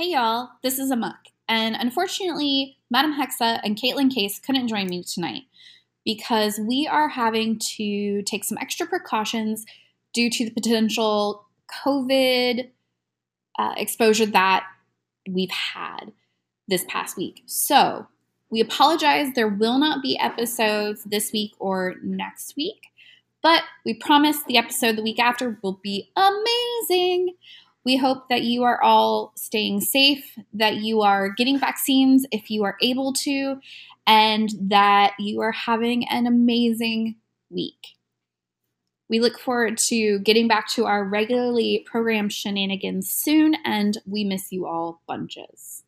Hey y'all, this is Amok, and unfortunately, Madam Hexa and Caitlin Case couldn't join me tonight because we are having to take some extra precautions due to the potential COVID uh, exposure that we've had this past week. So, we apologize, there will not be episodes this week or next week, but we promise the episode the week after will be amazing. We hope that you are all staying safe, that you are getting vaccines if you are able to, and that you are having an amazing week. We look forward to getting back to our regularly programmed shenanigans soon, and we miss you all bunches.